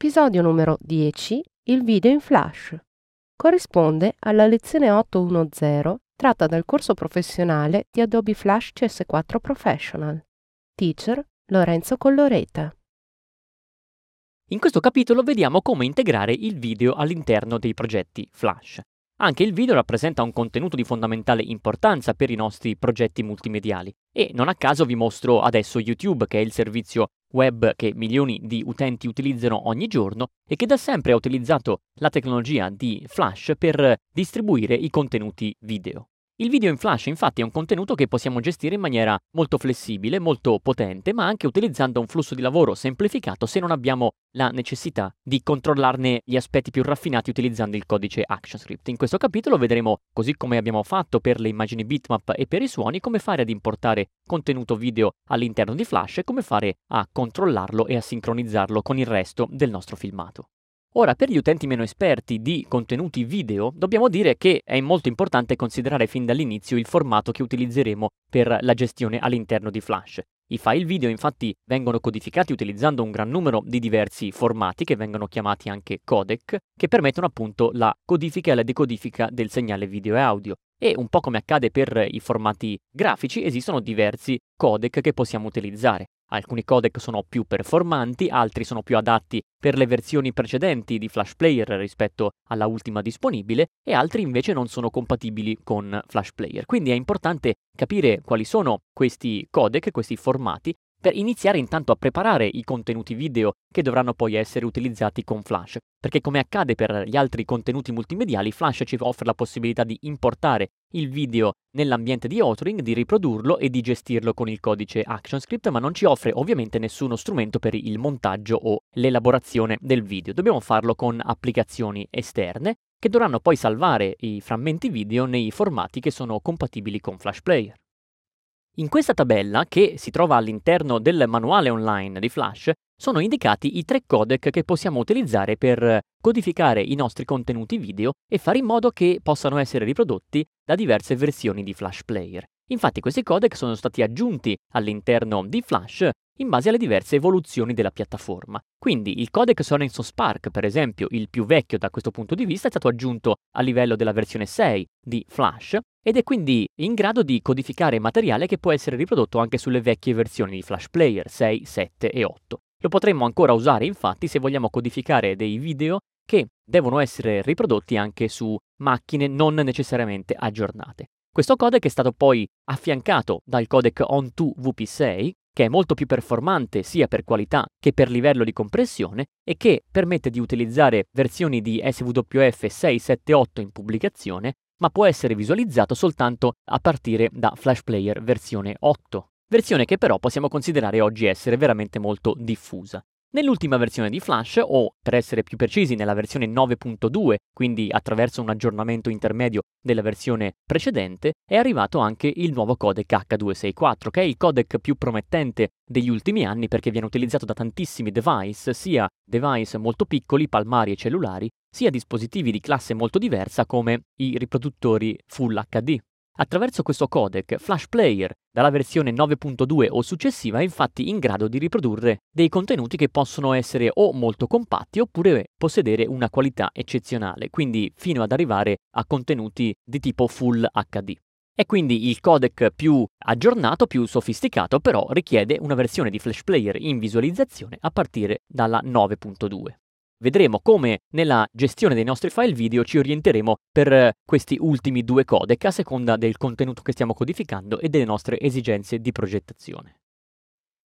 Episodio numero 10. Il video in flash. Corrisponde alla lezione 810 tratta dal corso professionale di Adobe Flash CS4 Professional. Teacher Lorenzo Colloreta. In questo capitolo vediamo come integrare il video all'interno dei progetti Flash. Anche il video rappresenta un contenuto di fondamentale importanza per i nostri progetti multimediali e non a caso vi mostro adesso YouTube che è il servizio web che milioni di utenti utilizzano ogni giorno e che da sempre ha utilizzato la tecnologia di Flash per distribuire i contenuti video. Il video in flash infatti è un contenuto che possiamo gestire in maniera molto flessibile, molto potente, ma anche utilizzando un flusso di lavoro semplificato se non abbiamo la necessità di controllarne gli aspetti più raffinati utilizzando il codice ActionScript. In questo capitolo vedremo, così come abbiamo fatto per le immagini bitmap e per i suoni, come fare ad importare contenuto video all'interno di Flash e come fare a controllarlo e a sincronizzarlo con il resto del nostro filmato. Ora, per gli utenti meno esperti di contenuti video, dobbiamo dire che è molto importante considerare fin dall'inizio il formato che utilizzeremo per la gestione all'interno di Flash. I file video infatti vengono codificati utilizzando un gran numero di diversi formati che vengono chiamati anche codec, che permettono appunto la codifica e la decodifica del segnale video e audio. E un po' come accade per i formati grafici, esistono diversi codec che possiamo utilizzare. Alcuni codec sono più performanti, altri sono più adatti per le versioni precedenti di Flash Player rispetto alla ultima disponibile e altri invece non sono compatibili con Flash Player. Quindi è importante capire quali sono questi codec, questi formati per iniziare intanto a preparare i contenuti video che dovranno poi essere utilizzati con Flash, perché come accade per gli altri contenuti multimediali, Flash ci offre la possibilità di importare il video nell'ambiente di authoring, di riprodurlo e di gestirlo con il codice ActionScript, ma non ci offre ovviamente nessuno strumento per il montaggio o l'elaborazione del video. Dobbiamo farlo con applicazioni esterne che dovranno poi salvare i frammenti video nei formati che sono compatibili con Flash Player. In questa tabella, che si trova all'interno del manuale online di Flash, sono indicati i tre codec che possiamo utilizzare per codificare i nostri contenuti video e fare in modo che possano essere riprodotti da diverse versioni di Flash Player. Infatti questi codec sono stati aggiunti all'interno di Flash in base alle diverse evoluzioni della piattaforma. Quindi il codec Sorenson Spark, per esempio, il più vecchio da questo punto di vista, è stato aggiunto a livello della versione 6 di Flash ed è quindi in grado di codificare materiale che può essere riprodotto anche sulle vecchie versioni di Flash Player 6, 7 e 8. Lo potremmo ancora usare infatti se vogliamo codificare dei video che devono essere riprodotti anche su macchine non necessariamente aggiornate. Questo codec è stato poi affiancato dal codec On2 VP6 che è molto più performante sia per qualità che per livello di compressione e che permette di utilizzare versioni di SWF 678 in pubblicazione, ma può essere visualizzato soltanto a partire da Flash Player versione 8, versione che però possiamo considerare oggi essere veramente molto diffusa. Nell'ultima versione di Flash, o per essere più precisi nella versione 9.2, quindi attraverso un aggiornamento intermedio della versione precedente, è arrivato anche il nuovo codec H264, che è il codec più promettente degli ultimi anni perché viene utilizzato da tantissimi device, sia device molto piccoli, palmari e cellulari, sia dispositivi di classe molto diversa come i riproduttori Full HD. Attraverso questo codec, Flash Player, dalla versione 9.2 o successiva, è infatti in grado di riprodurre dei contenuti che possono essere o molto compatti oppure possedere una qualità eccezionale, quindi fino ad arrivare a contenuti di tipo Full HD. È quindi il codec più aggiornato, più sofisticato, però richiede una versione di Flash Player in visualizzazione a partire dalla 9.2 vedremo come nella gestione dei nostri file video ci orienteremo per questi ultimi due codec a seconda del contenuto che stiamo codificando e delle nostre esigenze di progettazione.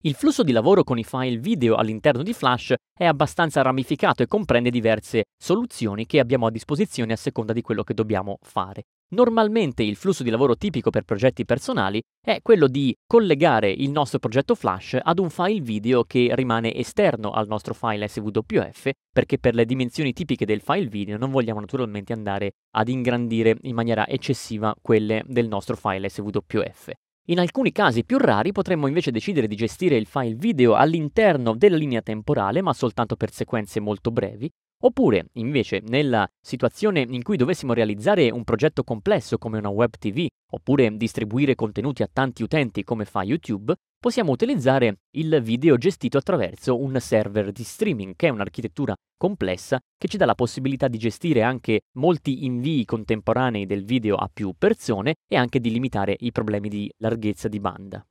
Il flusso di lavoro con i file video all'interno di Flash è abbastanza ramificato e comprende diverse soluzioni che abbiamo a disposizione a seconda di quello che dobbiamo fare. Normalmente il flusso di lavoro tipico per progetti personali è quello di collegare il nostro progetto Flash ad un file video che rimane esterno al nostro file SWF, perché per le dimensioni tipiche del file video non vogliamo naturalmente andare ad ingrandire in maniera eccessiva quelle del nostro file SWF. In alcuni casi più rari potremmo invece decidere di gestire il file video all'interno della linea temporale, ma soltanto per sequenze molto brevi, Oppure, invece, nella situazione in cui dovessimo realizzare un progetto complesso come una web TV, oppure distribuire contenuti a tanti utenti come fa YouTube, possiamo utilizzare il video gestito attraverso un server di streaming, che è un'architettura complessa che ci dà la possibilità di gestire anche molti invii contemporanei del video a più persone e anche di limitare i problemi di larghezza di banda.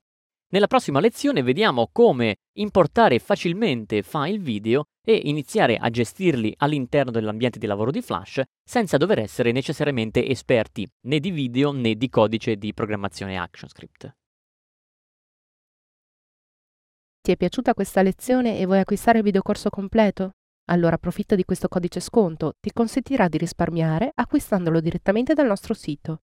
Nella prossima lezione vediamo come importare facilmente file video e iniziare a gestirli all'interno dell'ambiente di lavoro di Flash senza dover essere necessariamente esperti né di video né di codice di programmazione ActionScript. Ti è piaciuta questa lezione e vuoi acquistare il videocorso completo? Allora approfitta di questo codice sconto, ti consentirà di risparmiare acquistandolo direttamente dal nostro sito.